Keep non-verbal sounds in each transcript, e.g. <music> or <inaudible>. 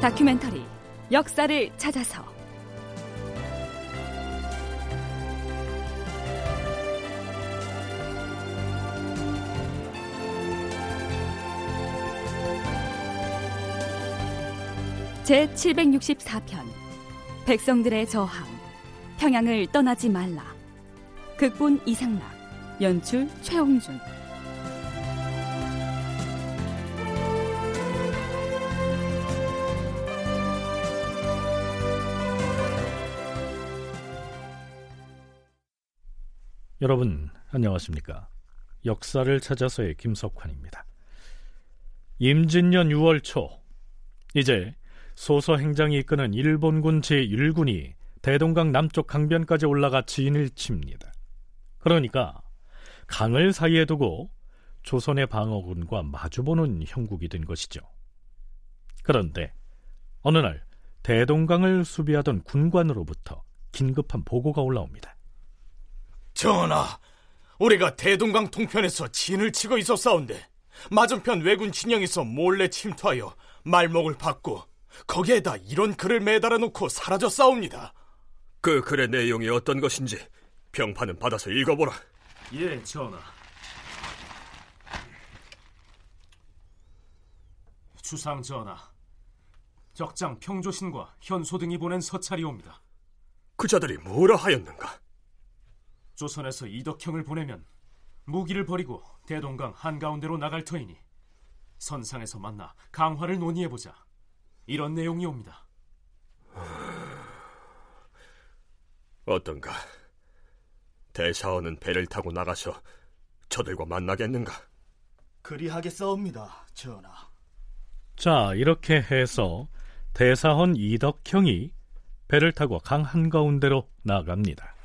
다큐멘터리 역사를 찾아서. 제 764편 백성들의 저항 평양을 떠나지 말라. 극본 이상락 연출 최홍준 여러분 안녕하십니까? 역사를 찾아서의 김석환입니다. 임진년 6월 초 이제 소서 행장이 이끄는 일본군 제1군이 대동강 남쪽 강변까지 올라가 진을 칩니다. 그러니까 강을 사이에 두고 조선의 방어군과 마주보는 형국이 된 것이죠. 그런데 어느 날 대동강을 수비하던 군관으로부터 긴급한 보고가 올라옵니다. 전하, 우리가 대동강 동편에서 진을 치고 있었사온데 맞은편 왜군 진영에서 몰래 침투하여 말목을 받고 거기에다 이런 글을 매달아 놓고 사라졌사옵니다. 그 글의 내용이 어떤 것인지 병판은 받아서 읽어보라. 예, 전하. 주상 전하, 적장 평조신과 현소 등이 보낸 서찰이옵니다. 그 자들이 뭐라 하였는가? 조선에서 이덕형을 보내면 무기를 버리고 대동강 한가운데로 나갈 터이니 선상에서 만나 강화를 논의해보자. 이런 내용이 옵니다. 어떤가? 대사원은 배를 타고 나가서 저들과 만나겠는가? 그리하겠사옵니다, 전하. 자, 이렇게 해서 대사헌 이덕형이 배를 타고 강 한가운데로 나갑니다.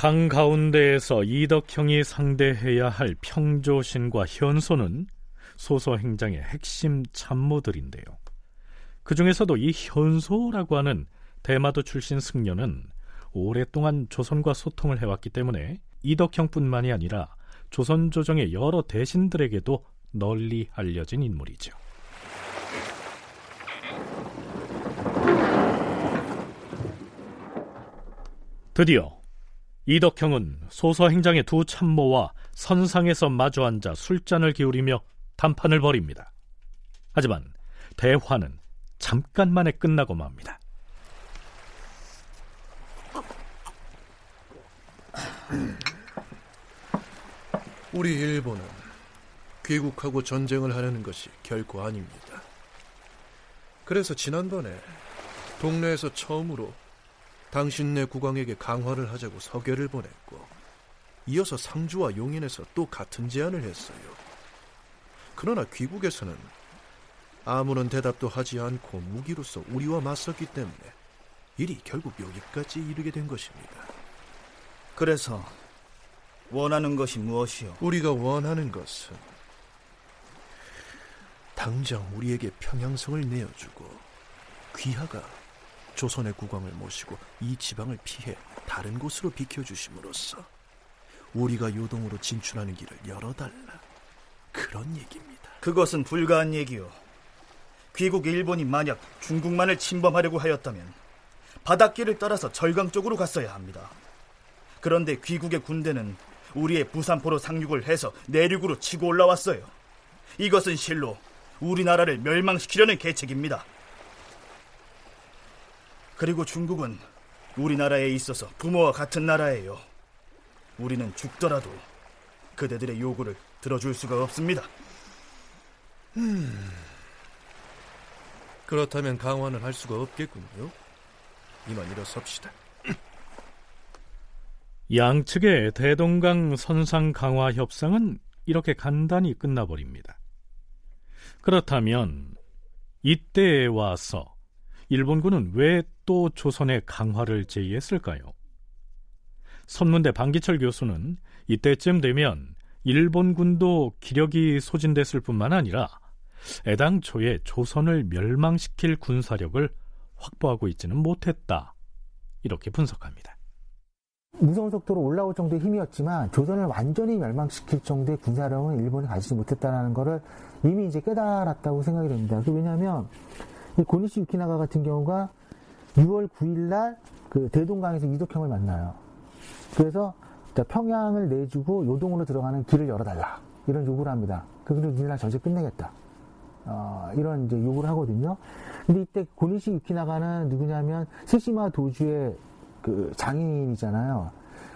강 가운데에서 이덕형이 상대해야 할 평조신과 현소는 소서 행장의 핵심 참모들인데요. 그 중에서도 이 현소라고 하는 대마도 출신 승려는 오랫동안 조선과 소통을 해왔기 때문에 이덕형뿐만이 아니라 조선 조정의 여러 대신들에게도 널리 알려진 인물이죠. 드디어 이덕형은 소서 행장의 두 참모와 선상에서 마주 앉아 술잔을 기울이며 담판을 벌입니다. 하지만 대화는 잠깐만에 끝나고 맙니다. 우리 일본은 귀국하고 전쟁을 하려는 것이 결코 아닙니다. 그래서 지난번에 동네에서 처음으로 당신네 국왕에게 강화를 하자고 서계를 보냈고 이어서 상주와 용인에서 또 같은 제안을 했어요. 그러나 귀국에서는 아무런 대답도 하지 않고 무기로서 우리와 맞섰기 때문에 일이 결국 여기까지 이르게 된 것입니다. 그래서 원하는 것이 무엇이요? 우리가 원하는 것은 당장 우리에게 평양성을 내어주고 귀하가 조선의 국왕을 모시고 이 지방을 피해 다른 곳으로 비켜주심으로써 우리가 요동으로 진출하는 길을 열어달라 그런 얘기입니다. 그것은 불가한 얘기요. 귀국 일본이 만약 중국만을 침범하려고 하였다면 바닷길을 따라서 절강 쪽으로 갔어야 합니다. 그런데 귀국의 군대는 우리의 부산포로 상륙을 해서 내륙으로 치고 올라왔어요. 이것은 실로 우리나라를 멸망시키려는 계책입니다. 그리고 중국은 우리나라에 있어서 부모와 같은 나라예요. 우리는 죽더라도 그대들의 요구를 들어줄 수가 없습니다. 음, 그렇다면 강화는 할 수가 없겠군요. 이만 일어섭시다. <clears throat> 양측의 대동강 선상 강화 협상은 이렇게 간단히 끝나버립니다. 그렇다면 이때에 와서 일본군은 왜 또 조선의 강화를 제의했을까요? 선문대 방기철 교수는 이때쯤 되면 일본군도 기력이 소진됐을 뿐만 아니라 애당초에 조선을 멸망시킬 군사력을 확보하고 있지는 못했다. 이렇게 분석합니다. 무서운 속도로 올라올 정도의 힘이었지만 조선을 완전히 멸망시킬 정도의 군사력은 일본이 가지지 못했다는 것을 이미 이제 깨달았다고 생각이 됩니다. 그 왜냐하면 이 고니시 유키나가 같은 경우가 6월 9일 날 그 대동강에서 이덕형을 만나요. 그래서 평양을 내주고 요동으로 들어가는 길을 열어달라 이런 요구를 합니다. 그리고 니네랑 전쟁 끝내겠다. 어, 이런 이제 요구를 하거든요. 근데 이때 고니시 유키나가는 누구냐면 스시마 도주의 그 장인이잖아요.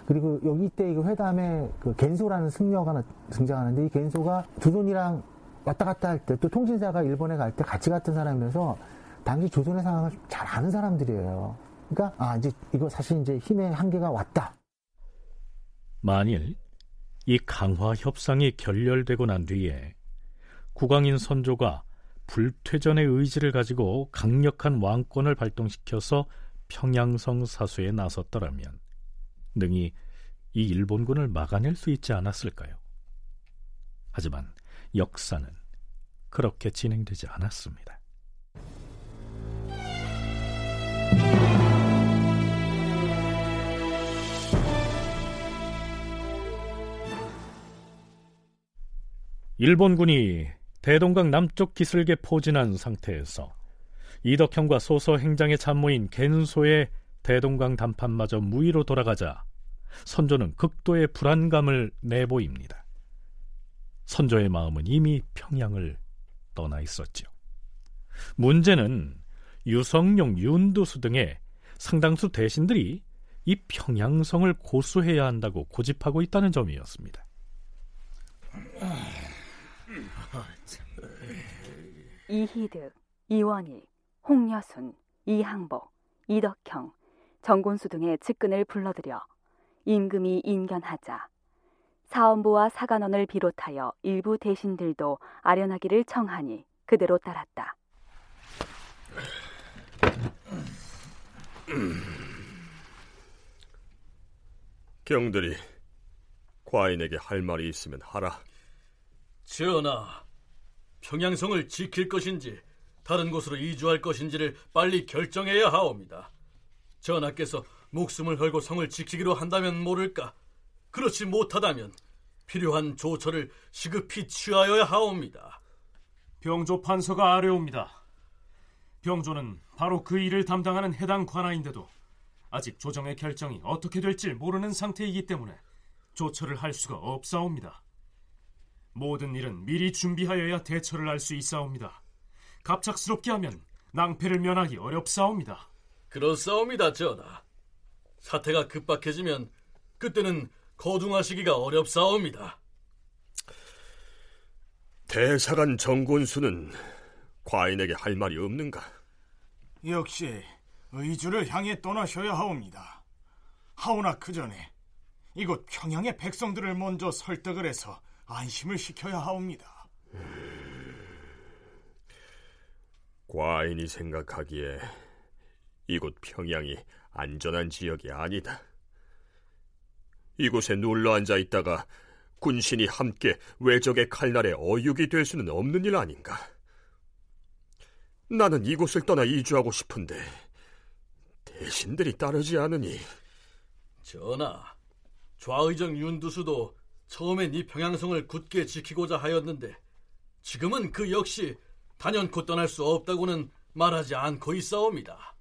그리고 여기 이때 이거 회담에 그 겐소라는 승려가 등장하는데 이 겐소가 조선이랑 왔다 갔다 할 때 또 통신사가 일본에 갈 때 같이 갔던 사람이라서 당시 조선의 상황을 잘 아는 사람들이에요. 그러니까 아 이제 이거 사실 이제 힘의 한계가 왔다. 만일 이 강화 협상이 결렬되고 난 뒤에 국왕인 선조가 불퇴전의 의지를 가지고 강력한 왕권을 발동시켜서 평양성 사수에 나섰더라면 능히 이 일본군을 막아낼 수 있지 않았을까요? 하지만 역사는 그렇게 진행되지 않았습니다. 일본군이 대동강 남쪽 기슭에 포진한 상태에서 이덕형과 소서 행장의 참모인 겐소의 대동강 단판마저 무위로 돌아가자 선조는 극도의 불안감을 내보입니다. 선조의 마음은 이미 평양을 떠나 있었죠. 문제는 유성룡, 윤두수 등의 상당수 대신들이 이 평양성을 고수해야 한다고 고집하고 있다는 점이었습니다. 이희득, 이원희, 홍여순, 이항복, 이덕형, 정곤수 등의 측근을 불러들여 임금이 인견하자 사원부와 사관원을 비롯하여 일부 대신들도 아련하기를 청하니 그대로 따랐다. 경들이 과인에게 할 말이 있으면 하라. 전하, 평양성을 지킬 것인지 다른 곳으로 이주할 것인지를 빨리 결정해야 하옵니다. 전하께서 목숨을 걸고 성을 지키기로 한다면 모를까. 그렇지 못하다면 필요한 조처를 시급히 취하여야 하옵니다. 병조 판서가 아뢰옵니다. 병조는 바로 그 일을 담당하는 해당 관아인데도 아직 조정의 결정이 어떻게 될지 모르는 상태이기 때문에 조처를 할 수가 없사옵니다. 모든 일은 미리 준비하여야 대처를 할 수 있사옵니다. 갑작스럽게 하면 낭패를 면하기 어렵사옵니다. 그렇사옵니다, 전하. 사태가 급박해지면 그때는 거둥하시기가 어렵사옵니다. 대사관 정곤수는 과인에게 할 말이 없는가? 역시 의주를 향해 떠나셔야 하옵니다. 하오나 그 전에 이곳 평양의 백성들을 먼저 설득을 해서 안심을 시켜야 하옵니다. 과인이 생각하기에 이곳 평양이 안전한 지역이 아니다. 이곳에 눌러 앉아 있다가 군신이 함께 외적의 칼날에 어육이 될 수는 없는 일 아닌가? 나는 이곳을 떠나 이주하고 싶은데 대신들이 따르지 않으니 전하, 좌의정 윤두수도 처음엔 이 평양성을 굳게 지키고자 하였는데 지금은 그 역시 단연코 떠날 수 없다고는 말하지 않고 있사옵니다.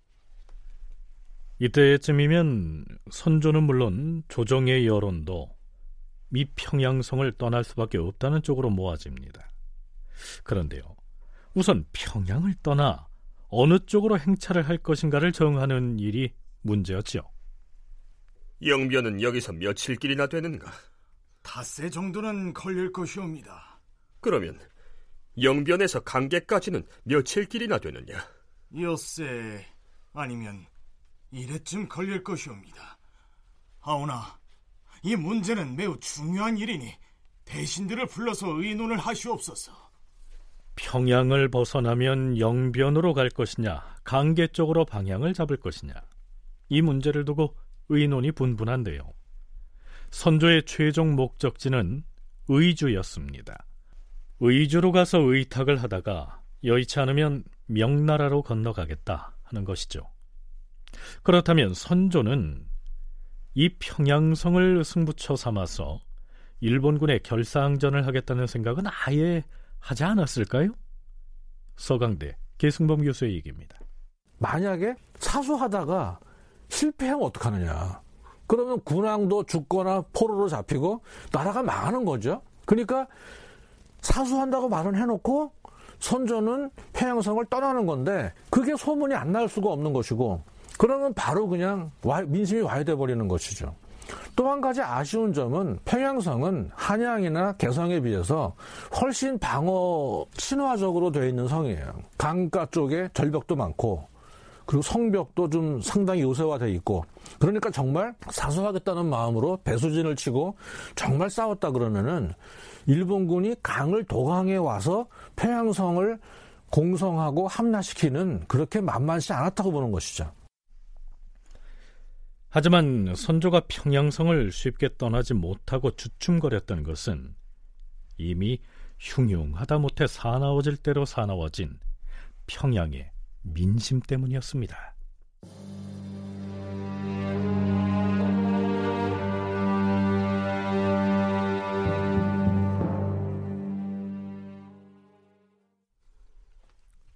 이때쯤이면 선조는 물론 조정의 여론도 미 평양성을 떠날 수밖에 없다는 쪽으로 모아집니다. 그런데요, 우선 평양을 떠나 어느 쪽으로 행차를 할 것인가를 정하는 일이 문제였죠. 영변은 여기서 며칠 길이나 되는가? 닷새 정도는 걸릴 것이옵니다. 그러면 영변에서 강계까지는 며칠 길이나 되느냐? 엿새 아니면 이래쯤 걸릴 것이옵니다. 하오나 이 문제는 매우 중요한 일이니 대신들을 불러서 의논을 하시옵소서. 평양을 벗어나면 영변으로 갈 것이냐, 강계 쪽으로 방향을 잡을 것이냐. 이 문제를 두고 의논이 분분한데요. 선조의 최종 목적지는 의주였습니다. 의주로 가서 의탁을 하다가 여의치 않으면 명나라로 건너가겠다 하는 것이죠. 그렇다면 선조는 이 평양성을 승부처 삼아서 일본군의 결사항전을 하겠다는 생각은 아예 하지 않았을까요? 서강대 계승범 교수의 얘기입니다. 만약에 사수하다가 실패하면 어떡하느냐. 그러면 군왕도 죽거나 포로로 잡히고 나라가 망하는 거죠. 그러니까 사수한다고 말은 해놓고 선조는 평양성을 떠나는 건데 그게 소문이 안 날 수가 없는 것이고 그러면 바로 그냥 민심이 와해돼 버리는 것이죠. 또 한 가지 아쉬운 점은 평양성은 한양이나 개성에 비해서 훨씬 방어 친화적으로 되어 있는 성이에요. 강가 쪽에 절벽도 많고 그리고 성벽도 좀 상당히 요새화돼 있고 그러니까 정말 사수하겠다는 마음으로 배수진을 치고 정말 싸웠다 그러면은 일본군이 강을 도강해 와서 평양성을 공성하고 함락시키는 그렇게 만만치 않았다고 보는 것이죠. 하지만 선조가 평양성을 쉽게 떠나지 못하고 주춤거렸던 것은 이미 흉흉하다 못해 사나워질 대로 사나워진 평양의 민심 때문이었습니다.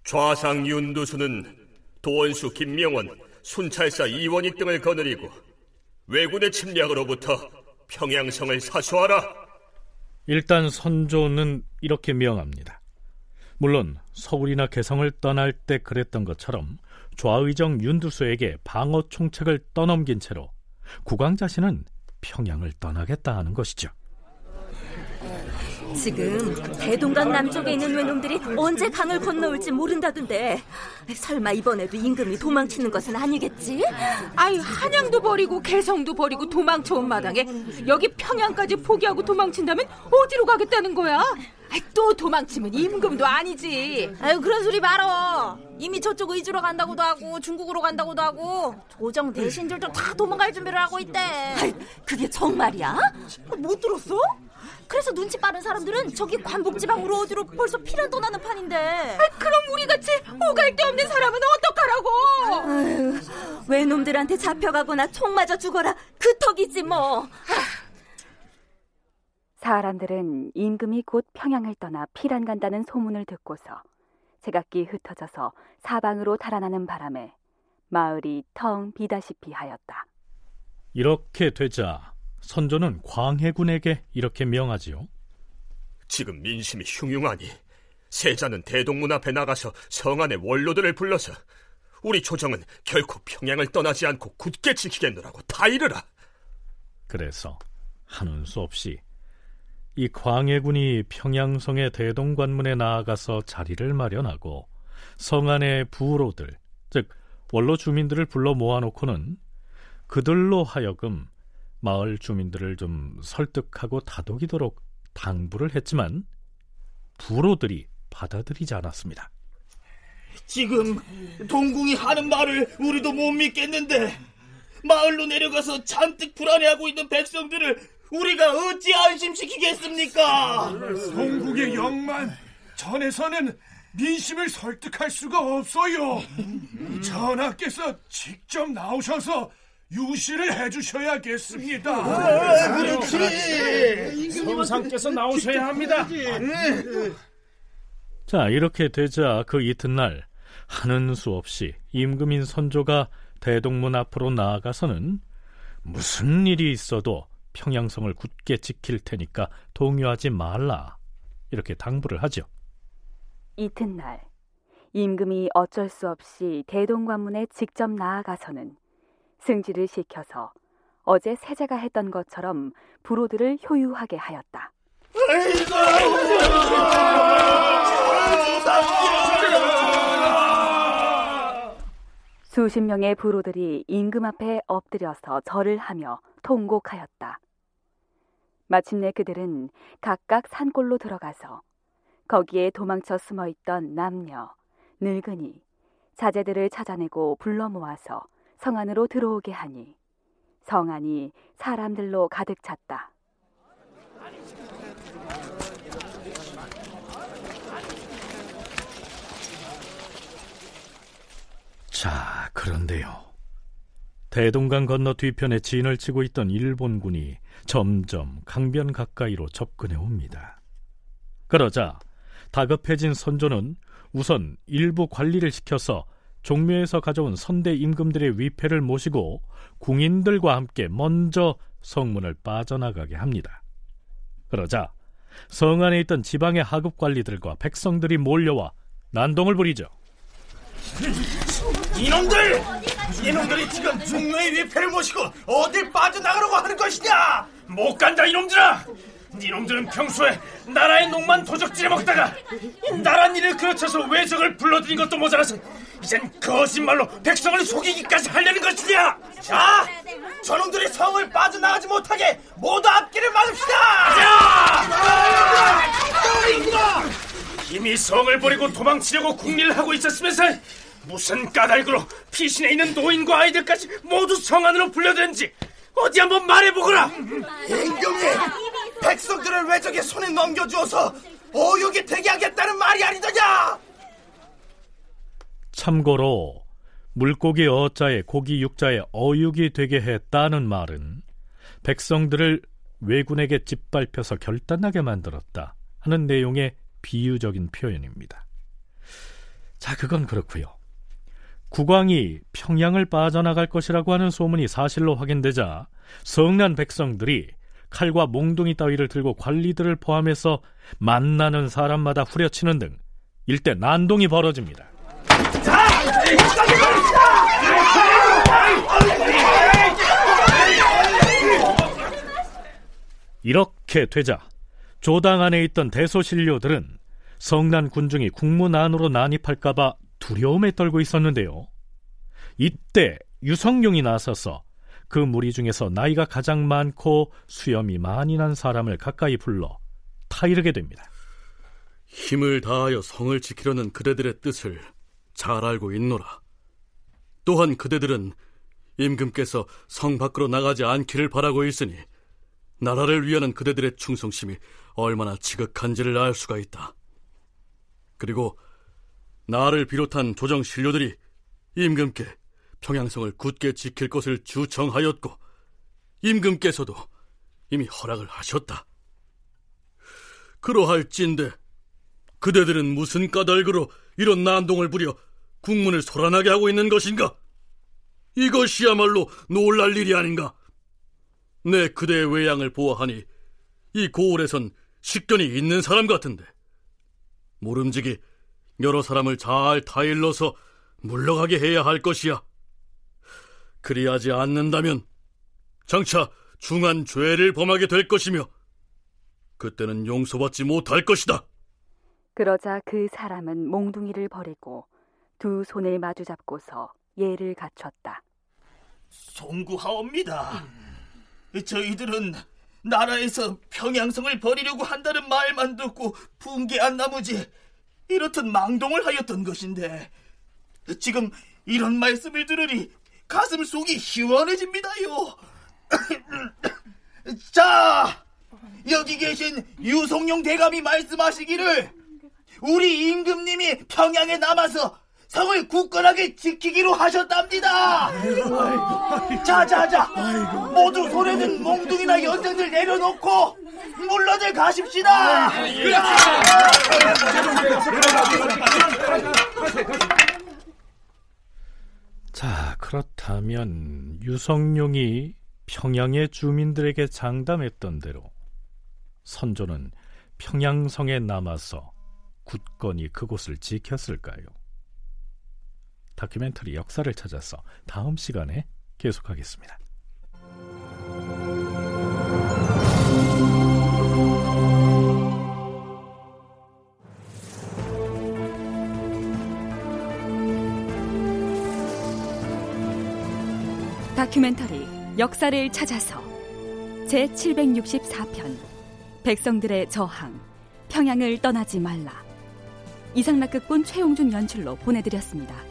좌상 윤두수는 도원수 김명원, 순찰사 이원희 등을 거느리고 왜군의 침략으로부터 평양성을 사수하라. 일단 선조는 이렇게 명합니다. 물론 서울이나 개성을 떠날 때 그랬던 것처럼 좌의정 윤두수에게 방어 총책을 떠넘긴 채로 국왕 자신은 평양을 떠나겠다 하는 것이죠. 지금 대동강 남쪽에 있는 외놈들이 언제 강을 건너올지 모른다던데 설마 이번에도 임금이 도망치는 것은 아니겠지? 아이 한양도 버리고 개성도 버리고 도망쳐온 마당에 여기 평양까지 포기하고 도망친다면 어디로 가겠다는 거야? 또 도망치면 임금도 아니지. 아유 그런 소리 말어. 이미 저쪽 의주로 간다고도 하고 중국으로 간다고도 하고 조정 대신들도 다 도망갈 준비를 하고 있대. 아이, 그게 정말이야? 못 들었어? 그래서 눈치 빠른 사람들은 저기 관복지방으로 어디로 벌써 피난 떠나는 판인데. 아이, 그럼 우리같이 오갈 데 없는 사람은 어떡하라고? 아유, 외놈들한테 잡혀가거나 총 맞아 죽어라 그 턱이지 뭐. 사람들은 임금이 곧 평양을 떠나 피란 간다는 소문을 듣고서 제각기 흩어져서 사방으로 달아나는 바람에 마을이 텅 비다시피 하였다. 이렇게 되자 선조는 광해군에게 이렇게 명하지요. 지금 민심이 흉흉하니 세자는 대동문 앞에 나가서 성 안의 원로들을 불러서 우리 조정은 결코 평양을 떠나지 않고 굳게 지키겠노라고 다 이르라. 그래서 하는 수 없이 이 광해군이 평양성의 대동관문에 나아가서 자리를 마련하고 성 안의 부로들, 즉 원로 주민들을 불러 모아놓고는 그들로 하여금 마을 주민들을 좀 설득하고 다독이도록 당부를 했지만 부로들이 받아들이지 않았습니다. 지금 동궁이 하는 말을 우리도 못 믿겠는데 마을로 내려가서 잔뜩 불안해하고 있는 백성들을 우리가 어찌 안심시키겠습니까? 동국의 영만 전에서는 민심을 설득할 수가 없어요. 전하께서 직접 나오셔서 유시를 해주셔야겠습니다. 아, 그렇지. 성상께서 나오셔야 합니다. 자, 이렇게 되자 그 이튿날 하는 수 없이 임금인 선조가 대동문 앞으로 나아가서는 무슨 일이 있어도 평양성을 굳게 지킬 테니까 동요하지 말라. 이렇게 당부를 하죠. 이튿날 임금이 어쩔 수 없이 대동관문에 직접 나아가서는 승지를 시켜서 어제 세자가 했던 것처럼 부로들을 효유하게 하였다. 수십 명의 부로들이 임금 앞에 엎드려서 절을 하며 통곡하였다. 마침내 그들은 각각 산골로 들어가서 거기에 도망쳐 숨어 있던 남녀, 늙은이, 자제들을 찾아내고 불러 모아서 성 안으로 들어오게 하니 성 안이 사람들로 가득 찼다. 자, 그런데요. 대동강 건너 뒤편에 진을 치고 있던 일본군이 점점 강변 가까이로 접근해 옵니다. 그러자 다급해진 선조는 우선 일부 관리를 시켜서 종묘에서 가져온 선대 임금들의 위패를 모시고 궁인들과 함께 먼저 성문을 빠져나가게 합니다. 그러자 성 안에 있던 지방의 하급 관리들과 백성들이 몰려와 난동을 부리죠. 이놈들! 이놈들 이 지금 중묘의 위패를 모시고 어딜 빠져나가려고 하는 것이냐! 못 간다 이놈들아! 니놈들은 평소에 나라의 농만 도적질해 먹다가 나란 일을 그르쳐서 외적을 불러들인 것도 모자라서 이젠 거짓말로 백성을 속이기까지 하려는 것이냐! 자! 저놈들이 성을 빠져나가지 못하게 모두 앞길을 막읍시다! 이미 성을 버리고 도망치려고 궁리를 하고 있었으면서 무슨 까닭으로 피신해 있는 노인과 아이들까지 모두 성 안으로 불려들는지 어디 한번 말해보거라! 임금이 백성들을 외적의 손에 넘겨주어서 어육이 되게 하겠다는 말이 아니더냐! 참고로 물고기 어자에 고기 육자에 어육이 되게 했다는 말은 백성들을 왜군에게 짓밟혀서 결단하게 만들었다 하는 내용의 비유적인 표현입니다. 자, 그건 그렇고요. 국왕이 평양을 빠져나갈 것이라고 하는 소문이 사실로 확인되자 성난 백성들이 칼과 몽둥이 따위를 들고 관리들을 포함해서 만나는 사람마다 후려치는 등 일대 난동이 벌어집니다. 이렇게 되자 조당 안에 있던 대소신료들은 성난 군중이 국문 안으로 난입할까봐 두려움에 떨고 있었는데요. 이때 유성룡이 나서서 그 무리 중에서 나이가 가장 많고 수염이 많이 난 사람을 가까이 불러 타이르게 됩니다. 힘을 다하여 성을 지키려는 그대들의 뜻을 잘 알고 있노라. 또한 그대들은 임금께서 성 밖으로 나가지 않기를 바라고 있으니 나라를 위하는 그대들의 충성심이 얼마나 지극한지를 알 수가 있다. 그리고 나를 비롯한 조정 신료들이 임금께 평양성을 굳게 지킬 것을 주청하였고 임금께서도 이미 허락을 하셨다. 그러할진데 그대들은 무슨 까닭으로 이런 난동을 부려 국문을 소란하게 하고 있는 것인가? 이것이야말로 놀랄 일이 아닌가? 내 그대의 외양을 보아하니 이 고을에선 식견이 있는 사람 같은데 모름지기 여러 사람을 잘 타일러서 물러가게 해야 할 것이야. 그리하지 않는다면 장차 중한 죄를 범하게 될 것이며 그때는 용서받지 못할 것이다. 그러자 그 사람은 몽둥이를 버리고 두 손을 마주 잡고서 예를 갖췄다. 송구하옵니다. 저희들은 나라에서 평양성을 버리려고 한다는 말만 듣고 분개한 나머지 이렇듯 망동을 하였던 것인데 지금 이런 말씀을 들으니 가슴 속이 시원해집니다요. <coughs> 자, 여기 계신 유성룡 대감이 말씀하시기를 우리 임금님이 평양에 남아서 성을 굳건하게 지키기로 하셨답니다. 자자자, 모두 손에 든 몽둥이나 연장들 내려놓고 물러들 가십시다. 자, 그렇다면 유성룡이 평양의 주민들에게 장담했던 대로 선조는 평양성에 남아서 굳건히 그곳을 지켰을까요? 다큐멘터리 역사를 찾아서 다음 시간에 계속하겠습니다. 다큐멘터리 역사를 찾아서 제 764편 백성들의 저항 평양을 떠나지 말라 이상락극본 최용준 연출로 보내드렸습니다.